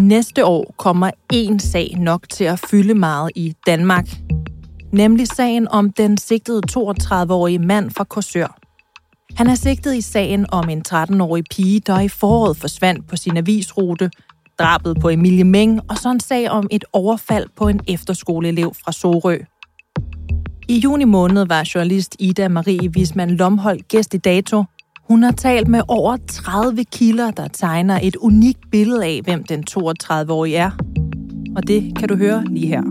Næste år kommer en sag nok til at fylde meget i Danmark. Nemlig sagen om den sigtede 32-årige mand fra Korsør. Han er sigtet i sagen om en 13-årig pige, der i foråret forsvandt på sin avisrute, drabet på Emilie Meng og så en sag om et overfald på en efterskoleelev fra Sorø. I juni måned var journalist Ida Marie Wisman Lomhold gæst i Dato, hun har talt med over 30 kilder, der tegner et unikt billede af, hvem den 32-årige er. Og det kan du høre lige her.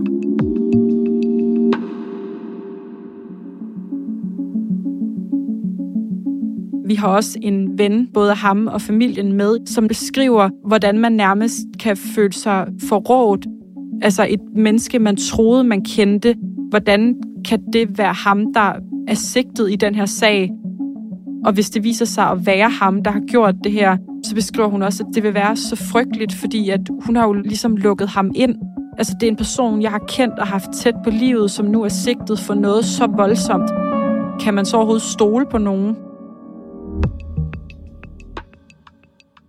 Vi har også en ven, både ham og familien med, som beskriver, hvordan man nærmest kan føle sig forrådt. Altså et menneske, man troede, man kendte. Hvordan kan det være ham, der er sigtet i den her sag? Og hvis det viser sig at være ham, der har gjort det her, så beskriver hun også, at det vil være så frygteligt, fordi at hun har jo ligesom lukket ham ind. Altså det er en person, jeg har kendt og haft tæt på livet, som nu er sigtet for noget så voldsomt. Kan man så overhovedet stole på nogen?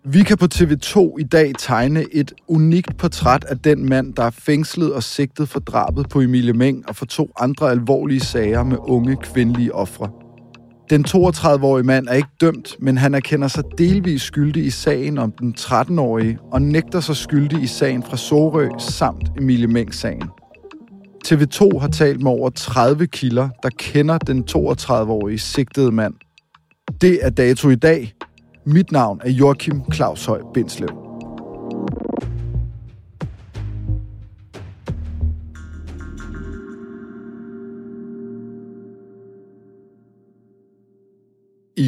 Vi kan på TV2 i dag tegne et unikt portræt af den mand, der er fængslet og sigtet for drabet på Emilie Meng og for to andre alvorlige sager med unge kvindelige ofre. Den 32-årige mand er ikke dømt, men han erkender sig delvis skyldig i sagen om den 13-årige og nægter sig skyldig i sagen fra Sorø samt Emilie Meng-sagen. TV2 har talt med over 30 kilder, der kender den 32-årige sigtede mand. Det er dato i dag. Mit navn er Joachim Claushøj Bindslev.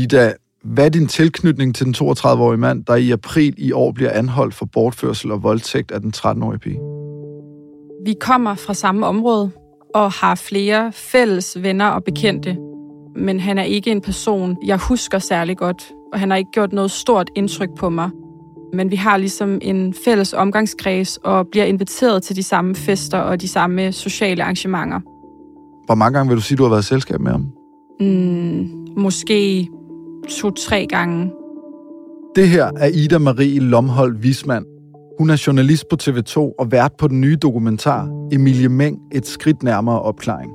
Ida, hvad er din tilknytning til den 32-årige mand, der i april i år bliver anholdt for bortførsel og voldtægt af den 13-årige pige? Vi kommer fra samme område og har flere fælles venner og bekendte. Men han er ikke en person, jeg husker særlig godt, og han har ikke gjort noget stort indtryk på mig. Men vi har ligesom en fælles omgangskreds og bliver inviteret til de samme fester og de samme sociale arrangementer. Hvor mange gange vil du sige, du har været i selskab med ham? Mm, måske to-tre gange. Det her er Ida Marie Lomhold Vismand. Hun er journalist på TV2 og vært på den nye dokumentar Emilie Meng, et skridt nærmere opklaring.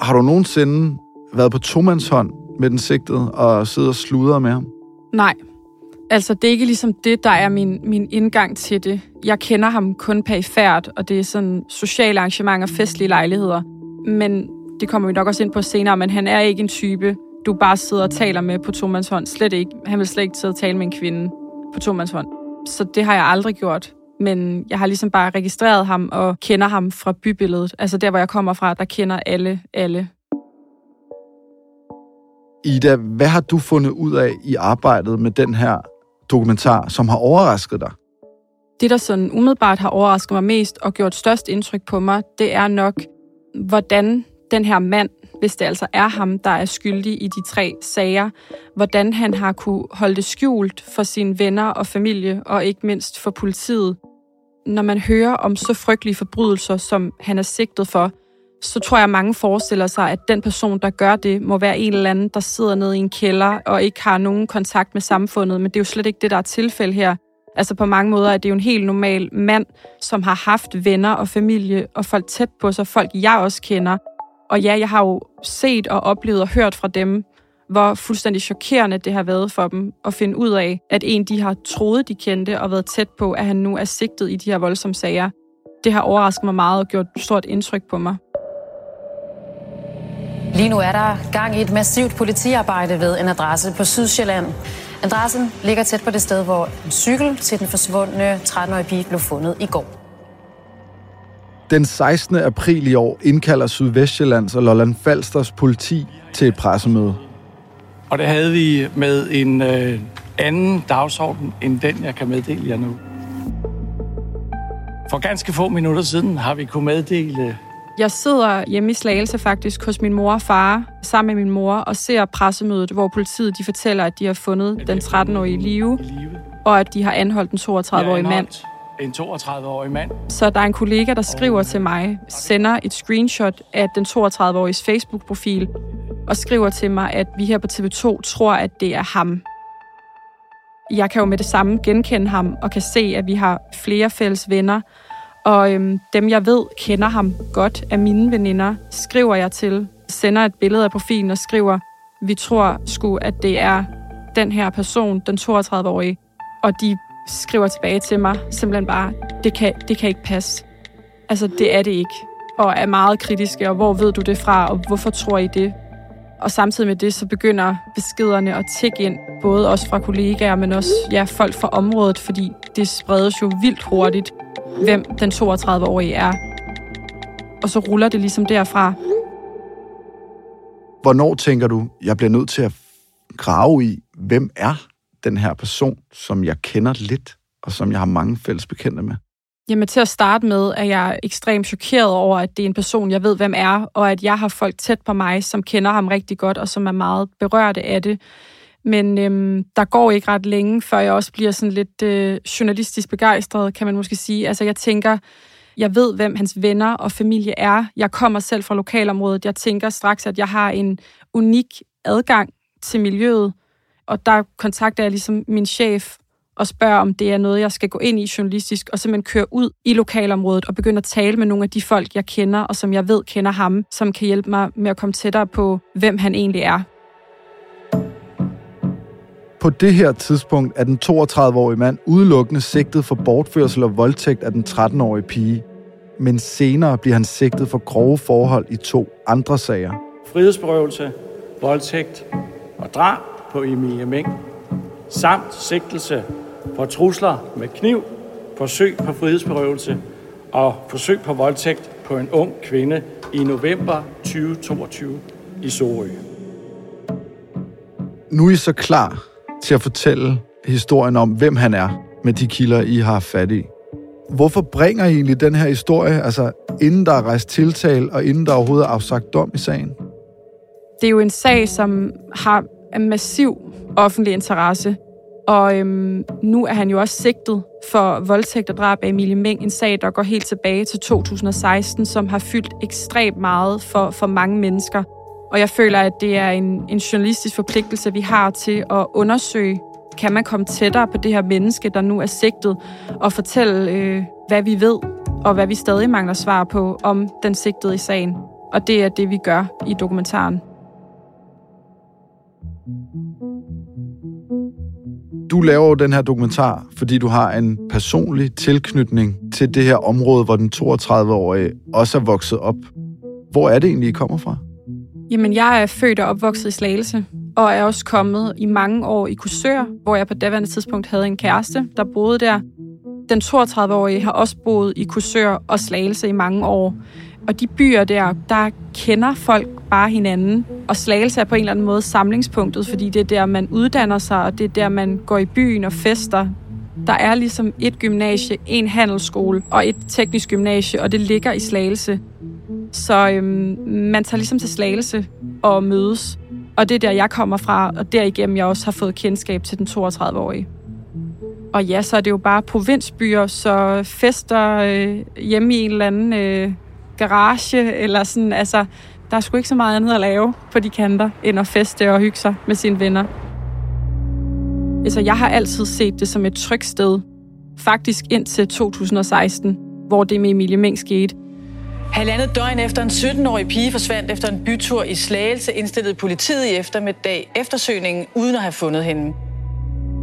Har du nogensinde været på tomandshånd med den sigtede og siddet og sludret med ham? Nej. Altså, det er ikke ligesom det, der er min, min indgang til det. Jeg kender ham kun perifært, og det er sådan sociale arrangementer, festlige lejligheder. Men det kommer vi nok også ind på senere, men han er ikke en type, du bare sidder og taler med på hånd. Slet ikke. Han vil slet ikke sidde og tale med en kvinde på hånd. Så det har jeg aldrig gjort. Men jeg har ligesom bare registreret ham og kender ham fra bybilledet. Altså der, hvor jeg kommer fra, der kender alle alle. Ida, hvad har du fundet ud af i arbejdet med den her dokumentar, som har overrasket dig? Det, der sådan umiddelbart har overrasket mig mest og gjort størst indtryk på mig, det er nok, hvordan den her mand hvis det altså er ham, der er skyldig i de tre sager, hvordan han har kunne holde det skjult for sine venner og familie, og ikke mindst for politiet. Når man hører om så frygtelige forbrydelser, som han er sigtet for, så tror jeg, at mange forestiller sig, at den person, der gør det, må være en eller anden, der sidder nede i en kælder og ikke har nogen kontakt med samfundet. Men det er jo slet ikke det, der er tilfælde her. Altså på mange måder er det jo en helt normal mand, som har haft venner og familie og folk tæt på sig, folk jeg også kender. Og ja, jeg har jo set og oplevet og hørt fra dem, hvor fuldstændig chokerende det har været for dem at finde ud af, at en, de har troet, de kendte og været tæt på, at han nu er sigtet i de her voldsomme sager. Det har overrasket mig meget og gjort stort indtryk på mig. Lige nu er der gang i et massivt politiarbejde ved en adresse på Sydsjælland. Adressen ligger tæt på det sted, hvor en cykel til den forsvundne 13-årige pige blev fundet i går. Den 16. april i år indkalder Sydvestjyllands og Lolland Falsters politi til et pressemøde. Og det havde vi med en øh, anden dagsorden end den, jeg kan meddele jer nu. For ganske få minutter siden har vi kunnet meddele... Jeg sidder hjemme i Slagelse faktisk hos min mor og far, sammen med min mor, og ser pressemødet, hvor politiet de fortæller, at de har fundet den 13-årige i live, og at de har anholdt den 32-årige mand. En 32-årig mand. Så der er en kollega, der skriver til mig, sender et screenshot af den 32-åriges Facebook-profil, og skriver til mig, at vi her på TV2 tror, at det er ham. Jeg kan jo med det samme genkende ham og kan se, at vi har flere fælles venner. Og øhm, dem, jeg ved, kender ham godt af mine veninder, skriver jeg til, sender et billede af profilen og skriver, vi tror sgu, at det er den her person, den 32-årige. Og de skriver tilbage til mig simpelthen bare, det kan, det kan ikke passe. Altså, det er det ikke. Og er meget kritiske, og hvor ved du det fra, og hvorfor tror I det? Og samtidig med det, så begynder beskederne at tække ind, både også fra kollegaer, men også ja, folk fra området, fordi det spredes jo vildt hurtigt, hvem den 32-årige er. Og så ruller det ligesom derfra. Hvornår tænker du, jeg bliver nødt til at grave i, hvem er den her person, som jeg kender lidt, og som jeg har mange fælles bekendte med? Jamen til at starte med, er jeg ekstremt chokeret over, at det er en person, jeg ved, hvem er, og at jeg har folk tæt på mig, som kender ham rigtig godt, og som er meget berørte af det. Men øhm, der går ikke ret længe, før jeg også bliver sådan lidt øh, journalistisk begejstret, kan man måske sige. Altså jeg tænker, jeg ved, hvem hans venner og familie er. Jeg kommer selv fra lokalområdet. Jeg tænker straks, at jeg har en unik adgang til miljøet, og der kontakter jeg ligesom min chef og spørger, om det er noget, jeg skal gå ind i journalistisk, og simpelthen køre ud i lokalområdet og begynde at tale med nogle af de folk, jeg kender, og som jeg ved kender ham, som kan hjælpe mig med at komme tættere på, hvem han egentlig er. På det her tidspunkt er den 32-årige mand udelukkende sigtet for bortførsel og voldtægt af den 13-årige pige. Men senere bliver han sigtet for grove forhold i to andre sager. Frihedsberøvelse, voldtægt og drab på Emilie Meng, samt sigtelse for trusler med kniv, forsøg på frihedsberøvelse og forsøg på voldtægt på en ung kvinde i november 2022 i Sorø. Nu er I så klar til at fortælle historien om, hvem han er, med de kilder, I har fat i. Hvorfor bringer I egentlig den her historie, altså inden der er rejst tiltal, og inden der overhovedet er afsagt dom i sagen? Det er jo en sag, som har en massiv offentlig interesse. Og øhm, nu er han jo også sigtet for voldtægt og drab af Emilie Meng, en sag, der går helt tilbage til 2016, som har fyldt ekstremt meget for, for mange mennesker. Og jeg føler, at det er en, en journalistisk forpligtelse, vi har til at undersøge, kan man komme tættere på det her menneske, der nu er sigtet, og fortælle, øh, hvad vi ved, og hvad vi stadig mangler svar på om den sigtede i sagen. Og det er det, vi gør i dokumentaren. Du laver jo den her dokumentar, fordi du har en personlig tilknytning til det her område, hvor den 32-årige også er vokset op. Hvor er det egentlig, I kommer fra? Jamen, jeg er født og opvokset i Slagelse, og er også kommet i mange år i Kursør, hvor jeg på daværende tidspunkt havde en kæreste, der boede der. Den 32-årige har også boet i Kursør og Slagelse i mange år. Og de byer der, der kender folk bare hinanden. Og Slagelse er på en eller anden måde samlingspunktet, fordi det er der, man uddanner sig, og det er der, man går i byen og fester. Der er ligesom et gymnasie, en handelsskole og et teknisk gymnasie, og det ligger i Slagelse. Så øhm, man tager ligesom til Slagelse og mødes. Og det er der, jeg kommer fra, og derigennem jeg også har fået kendskab til den 32-årige. Og ja, så er det jo bare provinsbyer, så fester øh, hjemme i en eller anden øh, garage, eller sådan, altså, der er sgu ikke så meget andet at lave på de kanter, end at feste og hygge sig med sine venner. Altså, jeg har altid set det som et trygt sted. Faktisk indtil 2016, hvor det med Emilie Meng skete. Halvandet døgn efter en 17-årig pige forsvandt efter en bytur i Slagelse, indstillede politiet i eftermiddag eftersøgningen uden at have fundet hende.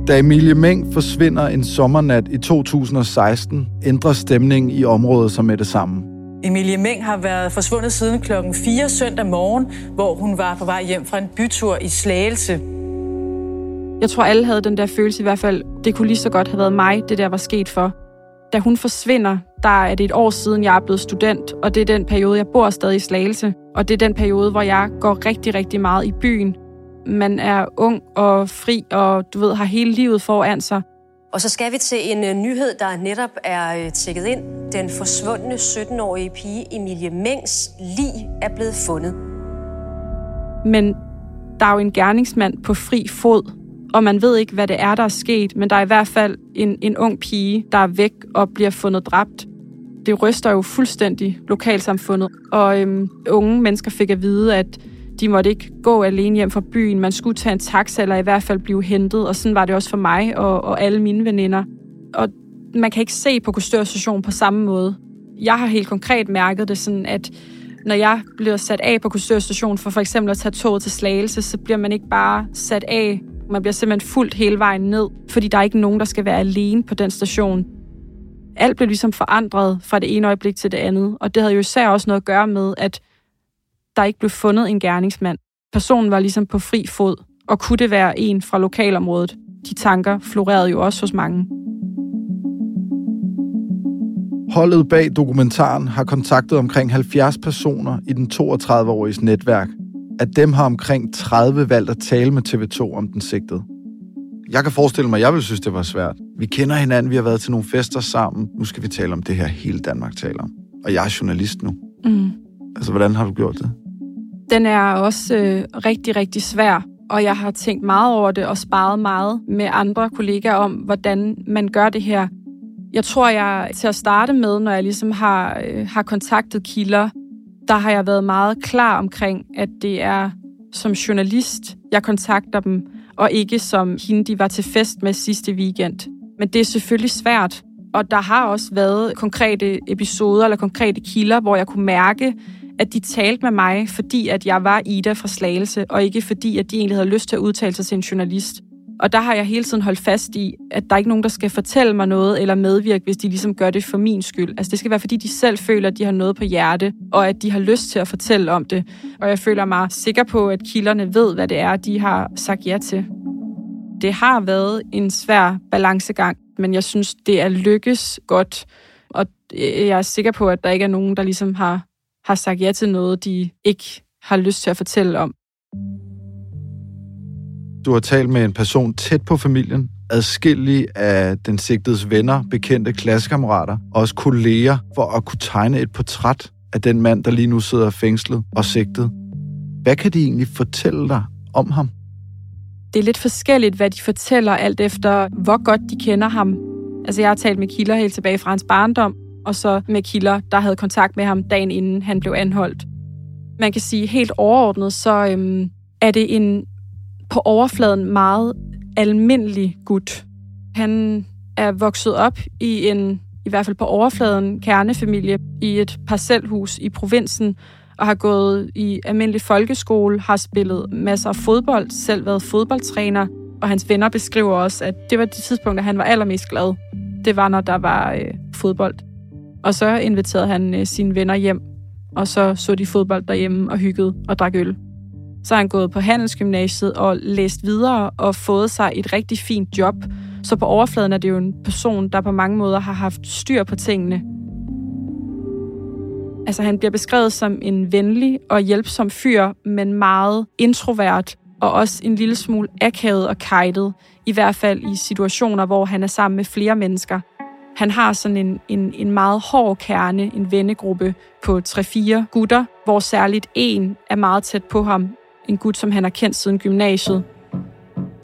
Da Emilie Meng forsvinder en sommernat i 2016, ændrer stemningen i området sig med det samme. Emilie Meng har været forsvundet siden klokken 4 søndag morgen, hvor hun var på vej hjem fra en bytur i Slagelse. Jeg tror, alle havde den der følelse i hvert fald. Det kunne lige så godt have været mig, det der var sket for. Da hun forsvinder, der er det et år siden, jeg er blevet student, og det er den periode, jeg bor stadig i Slagelse. Og det er den periode, hvor jeg går rigtig, rigtig meget i byen. Man er ung og fri, og du ved, har hele livet foran sig. Og så skal vi til en øh, nyhed, der netop er øh, tækket ind. Den forsvundne 17-årige pige Emilie Mengs lig er blevet fundet. Men der er jo en gerningsmand på fri fod, og man ved ikke, hvad det er, der er sket, men der er i hvert fald en, en ung pige, der er væk og bliver fundet dræbt. Det ryster jo fuldstændig lokalsamfundet, og øhm, unge mennesker fik at vide, at de måtte ikke gå alene hjem fra byen. Man skulle tage en taxa, eller i hvert fald blive hentet, og sådan var det også for mig og, og alle mine veninder. Og man kan ikke se på Kustør på samme måde. Jeg har helt konkret mærket det sådan, at når jeg bliver sat af på Kustør for for eksempel at tage toget til Slagelse, så bliver man ikke bare sat af man bliver simpelthen fuldt hele vejen ned, fordi der er ikke nogen, der skal være alene på den station. Alt blev ligesom forandret fra det ene øjeblik til det andet, og det havde jo især også noget at gøre med, at der ikke blev fundet en gerningsmand. Personen var ligesom på fri fod, og kunne det være en fra lokalområdet? De tanker florerede jo også hos mange. Holdet bag dokumentaren har kontaktet omkring 70 personer i den 32-åriges netværk – af dem har omkring 30 valgt at tale med TV2 om den sigtede. Jeg kan forestille mig, at jeg vil synes, det var svært. Vi kender hinanden, vi har været til nogle fester sammen. Nu skal vi tale om det her, hele Danmark taler om. Og jeg er journalist nu. Mm. Altså, hvordan har du gjort det? Den er også øh, rigtig, rigtig svær. Og jeg har tænkt meget over det og sparet meget med andre kollegaer om, hvordan man gør det her. Jeg tror, jeg til at starte med, når jeg ligesom har, øh, har kontaktet kilder, der har jeg været meget klar omkring, at det er som journalist, jeg kontakter dem, og ikke som hende, de var til fest med sidste weekend. Men det er selvfølgelig svært, og der har også været konkrete episoder eller konkrete kilder, hvor jeg kunne mærke, at de talte med mig, fordi at jeg var Ida fra Slagelse, og ikke fordi, at de egentlig havde lyst til at udtale sig til en journalist. Og der har jeg hele tiden holdt fast i, at der er ikke nogen, der skal fortælle mig noget eller medvirke, hvis de ligesom gør det for min skyld. Altså det skal være, fordi de selv føler, at de har noget på hjerte, og at de har lyst til at fortælle om det. Og jeg føler mig sikker på, at kilderne ved, hvad det er, de har sagt ja til. Det har været en svær balancegang, men jeg synes, det er lykkes godt. Og øh, jeg er sikker på, at der ikke er nogen, der ligesom har, har sagt ja til noget, de ikke har lyst til at fortælle om. Du har talt med en person tæt på familien, adskillige af den sigtedes venner, bekendte klassekammerater, og også kolleger, for at kunne tegne et portræt af den mand, der lige nu sidder fængslet og sigtet. Hvad kan de egentlig fortælle dig om ham? Det er lidt forskelligt, hvad de fortæller, alt efter hvor godt de kender ham. Altså, jeg har talt med kilder helt tilbage fra hans barndom, og så med kilder, der havde kontakt med ham dagen inden han blev anholdt. Man kan sige helt overordnet, så øhm, er det en på overfladen meget almindelig gut. Han er vokset op i en, i hvert fald på overfladen, kernefamilie i et parcelhus i provinsen, og har gået i almindelig folkeskole, har spillet masser af fodbold, selv været fodboldtræner, og hans venner beskriver også, at det var det tidspunkt, at han var allermest glad. Det var, når der var øh, fodbold. Og så inviterede han øh, sine venner hjem, og så så de fodbold derhjemme og hyggede og drak øl. Så har han gået på handelsgymnasiet og læst videre og fået sig et rigtig fint job. Så på overfladen er det jo en person, der på mange måder har haft styr på tingene. Altså han bliver beskrevet som en venlig og hjælpsom fyr, men meget introvert og også en lille smule akavet og kajtet, i hvert fald i situationer, hvor han er sammen med flere mennesker. Han har sådan en, en, en meget hård kerne, en vennegruppe på 3-4 gutter, hvor særligt en er meget tæt på ham, en gut, som han har kendt siden gymnasiet.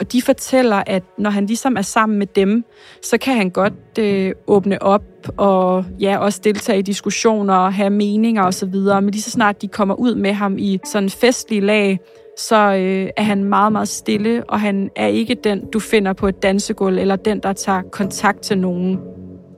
Og de fortæller, at når han ligesom er sammen med dem, så kan han godt øh, åbne op og ja, også deltage i diskussioner og have meninger osv. Men lige så snart de kommer ud med ham i sådan festlige lag, så øh, er han meget, meget stille, og han er ikke den, du finder på et dansegulv, eller den, der tager kontakt til nogen.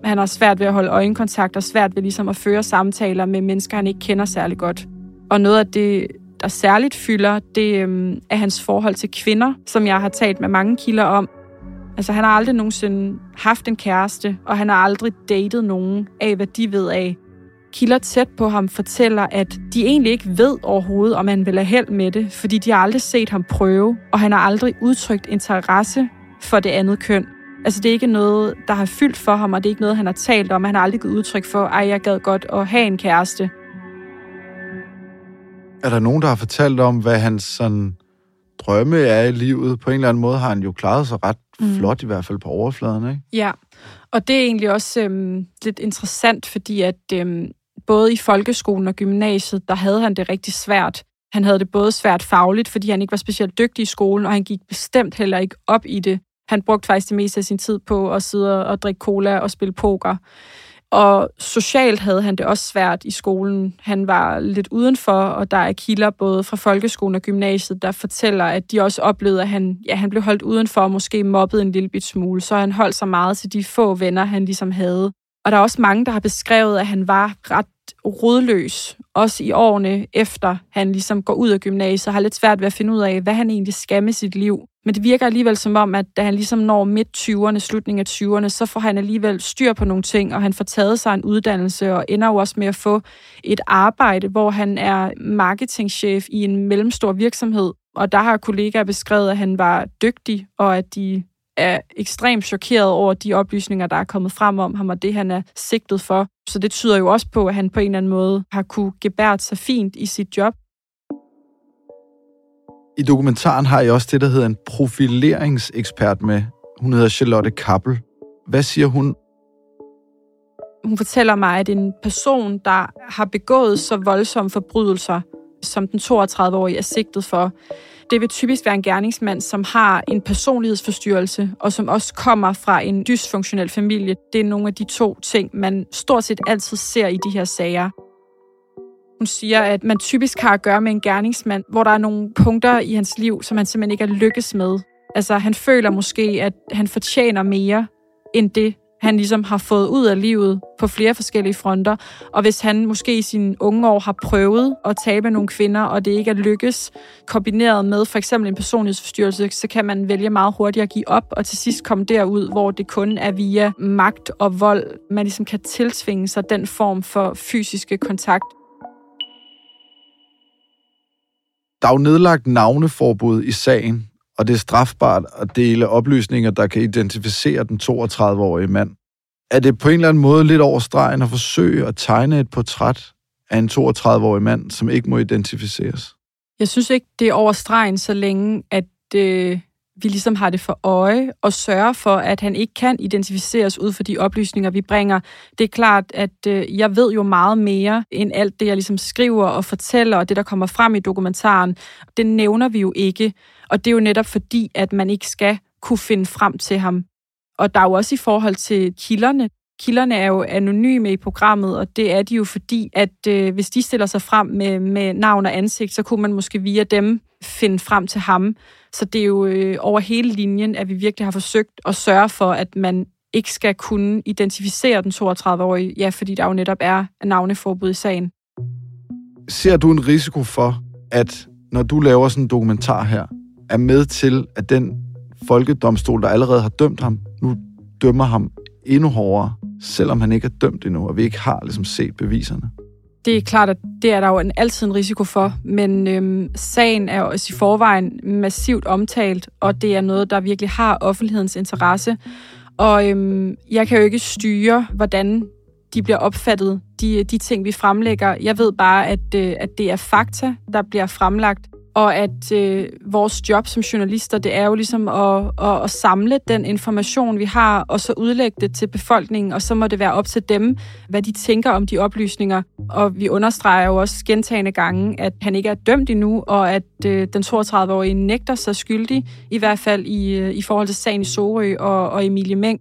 Han har svært ved at holde øjenkontakt og svært ved ligesom at føre samtaler med mennesker, han ikke kender særlig godt. Og noget af det, der særligt fylder, det øhm, er hans forhold til kvinder, som jeg har talt med mange kilder om. Altså, han har aldrig nogensinde haft en kæreste, og han har aldrig datet nogen af, hvad de ved af. Kilder tæt på ham fortæller, at de egentlig ikke ved overhovedet, om han vil have held med det, fordi de har aldrig set ham prøve, og han har aldrig udtrykt interesse for det andet køn. Altså, det er ikke noget, der har fyldt for ham, og det er ikke noget, han har talt om. Han har aldrig givet udtryk for, ej, jeg gad godt at have en kæreste. Er der nogen, der har fortalt om, hvad hans sådan, drømme er i livet? På en eller anden måde har han jo klaret sig ret mm. flot, i hvert fald på overfladen, ikke? Ja, og det er egentlig også øhm, lidt interessant, fordi at øhm, både i folkeskolen og gymnasiet, der havde han det rigtig svært. Han havde det både svært fagligt, fordi han ikke var specielt dygtig i skolen, og han gik bestemt heller ikke op i det. Han brugte faktisk det meste af sin tid på at sidde og drikke cola og spille poker. Og socialt havde han det også svært i skolen. Han var lidt udenfor, og der er kilder både fra folkeskolen og gymnasiet, der fortæller, at de også oplevede, at han, ja, han blev holdt udenfor og måske mobbet en lille bit smule. Så han holdt sig meget til de få venner, han ligesom havde. Og der er også mange, der har beskrevet, at han var ret rodløs, også i årene efter han ligesom går ud af gymnasiet, og har lidt svært ved at finde ud af, hvad han egentlig skal med sit liv. Men det virker alligevel som om, at da han ligesom når midt 20'erne, slutningen af 20'erne, så får han alligevel styr på nogle ting, og han får taget sig en uddannelse, og ender jo også med at få et arbejde, hvor han er marketingchef i en mellemstor virksomhed. Og der har kollegaer beskrevet, at han var dygtig, og at de er ekstremt chokeret over de oplysninger, der er kommet frem om ham, og det, han er sigtet for. Så det tyder jo også på, at han på en eller anden måde har kunne gebært sig fint i sit job. I dokumentaren har jeg også det, der hedder en profileringsekspert med. Hun hedder Charlotte Kappel. Hvad siger hun? Hun fortæller mig, at en person, der har begået så voldsomme forbrydelser, som den 32-årige er sigtet for, det vil typisk være en gerningsmand, som har en personlighedsforstyrrelse, og som også kommer fra en dysfunktionel familie. Det er nogle af de to ting, man stort set altid ser i de her sager. Hun siger, at man typisk har at gøre med en gerningsmand, hvor der er nogle punkter i hans liv, som han simpelthen ikke er lykkes med. Altså, han føler måske, at han fortjener mere end det, han ligesom har fået ud af livet på flere forskellige fronter. Og hvis han måske i sine unge år har prøvet at tabe nogle kvinder, og det ikke er lykkes, kombineret med for eksempel en personlighedsforstyrrelse, så kan man vælge meget hurtigt at give op, og til sidst komme derud, hvor det kun er via magt og vold, man ligesom kan tilsvinge sig den form for fysiske kontakt. Der er jo nedlagt navneforbud i sagen, og det er strafbart at dele oplysninger, der kan identificere den 32-årige mand. Er det på en eller anden måde lidt over stregen at forsøge at tegne et portræt af en 32-årig mand, som ikke må identificeres? Jeg synes ikke, det er over stregen, så længe at øh, vi ligesom har det for øje og sørge for, at han ikke kan identificeres ud for de oplysninger, vi bringer. Det er klart, at øh, jeg ved jo meget mere end alt det, jeg ligesom skriver og fortæller, og det, der kommer frem i dokumentaren. Det nævner vi jo ikke. Og det er jo netop fordi, at man ikke skal kunne finde frem til ham. Og der er jo også i forhold til kilderne. Kilderne er jo anonyme i programmet, og det er de jo fordi, at øh, hvis de stiller sig frem med, med navn og ansigt, så kunne man måske via dem finde frem til ham. Så det er jo øh, over hele linjen, at vi virkelig har forsøgt at sørge for, at man ikke skal kunne identificere den 32-årige, ja, fordi der jo netop er navneforbud i sagen. Ser du en risiko for, at når du laver sådan en dokumentar her, er med til, at den folkedomstol, der allerede har dømt ham, nu dømmer ham endnu hårdere, selvom han ikke er dømt endnu, og vi ikke har ligesom set beviserne? Det er klart, at det er der jo en, altid en risiko for, men øhm, sagen er også i forvejen massivt omtalt, og det er noget, der virkelig har offentlighedens interesse. Og øhm, jeg kan jo ikke styre, hvordan de bliver opfattet, de, de ting, vi fremlægger. Jeg ved bare, at, øh, at det er fakta, der bliver fremlagt, og at øh, vores job som journalister, det er jo ligesom at, at, at samle den information, vi har, og så udlægge det til befolkningen, og så må det være op til dem, hvad de tænker om de oplysninger. Og vi understreger jo også gentagende gange, at han ikke er dømt endnu, og at øh, den 32-årige nægter sig skyldig, i hvert fald i, øh, i forhold til sagen i Sorø og, og Emilie Meng.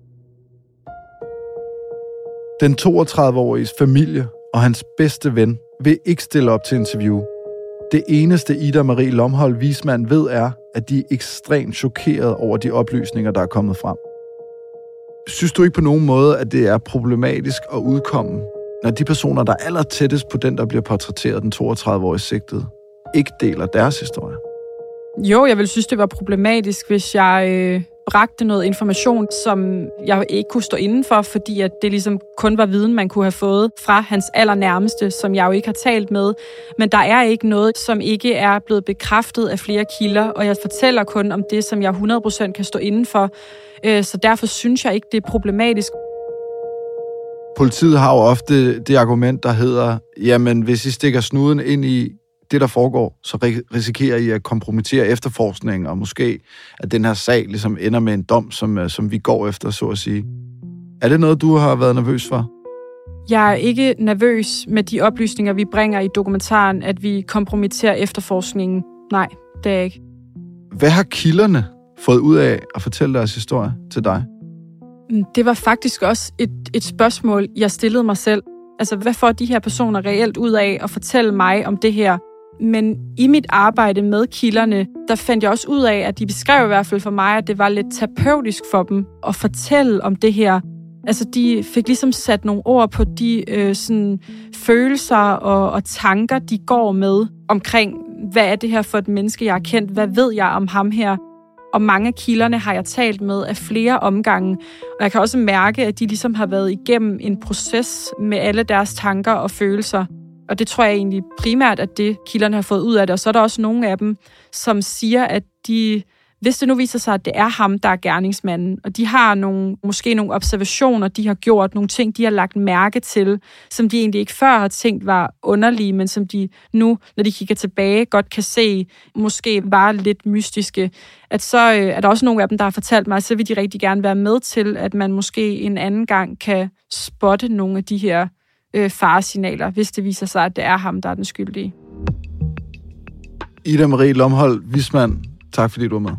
Den 32-åriges familie og hans bedste ven vil ikke stille op til interview det eneste Ida Marie Lomhold Vismand ved er, at de er ekstremt chokeret over de oplysninger, der er kommet frem. Synes du ikke på nogen måde, at det er problematisk at udkomme, når de personer, der er aller tættest på den, der bliver portrætteret, den 32-årige sigtede, ikke deler deres historie? Jo, jeg vil synes, det var problematisk, hvis jeg øh, bragte noget information, som jeg ikke kunne stå inden for, fordi at det ligesom kun var viden, man kunne have fået fra hans allernærmeste, som jeg jo ikke har talt med. Men der er ikke noget, som ikke er blevet bekræftet af flere kilder, og jeg fortæller kun om det, som jeg 100% kan stå inden for. Øh, så derfor synes jeg ikke, det er problematisk. Politiet har jo ofte det argument, der hedder, jamen hvis I stikker snuden ind i det, der foregår, så risikerer I at kompromittere efterforskningen, og måske at den her sag ligesom ender med en dom, som, øh, som vi går efter, så at sige. Er det noget, du har været nervøs for? Jeg er ikke nervøs med de oplysninger, vi bringer i dokumentaren, at vi kompromitterer efterforskningen. Nej, det er jeg ikke. Hvad har kilderne fået ud af at fortælle deres historie til dig? Mm, det var faktisk også et, et spørgsmål, jeg stillede mig selv. Altså, hvad får de her personer reelt ud af at fortælle mig om det her? Men i mit arbejde med kilderne, der fandt jeg også ud af, at de beskrev i hvert fald for mig, at det var lidt terapeutisk for dem at fortælle om det her. Altså, de fik ligesom sat nogle ord på de øh, sådan, følelser og, og tanker, de går med omkring, hvad er det her for et menneske, jeg har kendt? Hvad ved jeg om ham her? Og mange af kilderne har jeg talt med af flere omgange. Og jeg kan også mærke, at de ligesom har været igennem en proces med alle deres tanker og følelser. Og det tror jeg egentlig primært, at det kilderne har fået ud af det. Og så er der også nogle af dem, som siger, at de, hvis det nu viser sig, at det er ham, der er gerningsmanden, og de har nogle, måske nogle observationer, de har gjort, nogle ting, de har lagt mærke til, som de egentlig ikke før har tænkt var underlige, men som de nu, når de kigger tilbage, godt kan se, måske var lidt mystiske, at så øh, er der også nogle af dem, der har fortalt mig, at så vil de rigtig gerne være med til, at man måske en anden gang kan spotte nogle af de her øh, faresignaler, hvis det viser sig, at det er ham, der er den skyldige. Ida Marie Lomhold, Vismand, tak fordi du var med.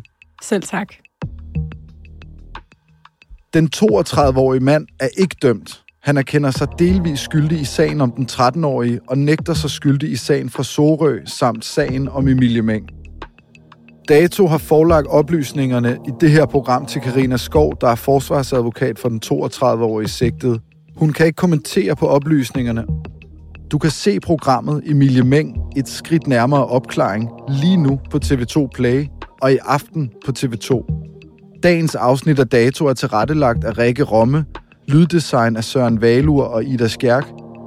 Selv tak. Den 32-årige mand er ikke dømt. Han erkender sig delvis skyldig i sagen om den 13-årige og nægter sig skyldig i sagen fra Sorø samt sagen om Emilie Meng. Dato har forlagt oplysningerne i det her program til Karina Skov, der er forsvarsadvokat for den 32-årige sigtede. Hun kan ikke kommentere på oplysningerne. Du kan se programmet Emilie Meng et skridt nærmere opklaring lige nu på TV2 Play og i aften på TV2. Dagens afsnit af Dato er tilrettelagt af Rikke Romme, lyddesign af Søren Valur og Ida Skjærk,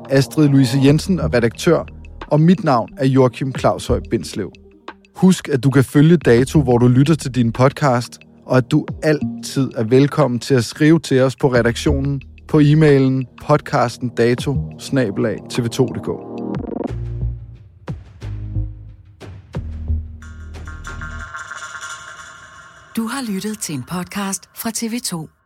Astrid Louise Jensen er redaktør, og mit navn er Joachim Claushøj Bindslev. Husk, at du kan følge Dato, hvor du lytter til din podcast, og at du altid er velkommen til at skrive til os på redaktionen på e-mailen podcasten dato tv2.dk. Du har lyttet til en podcast fra TV2.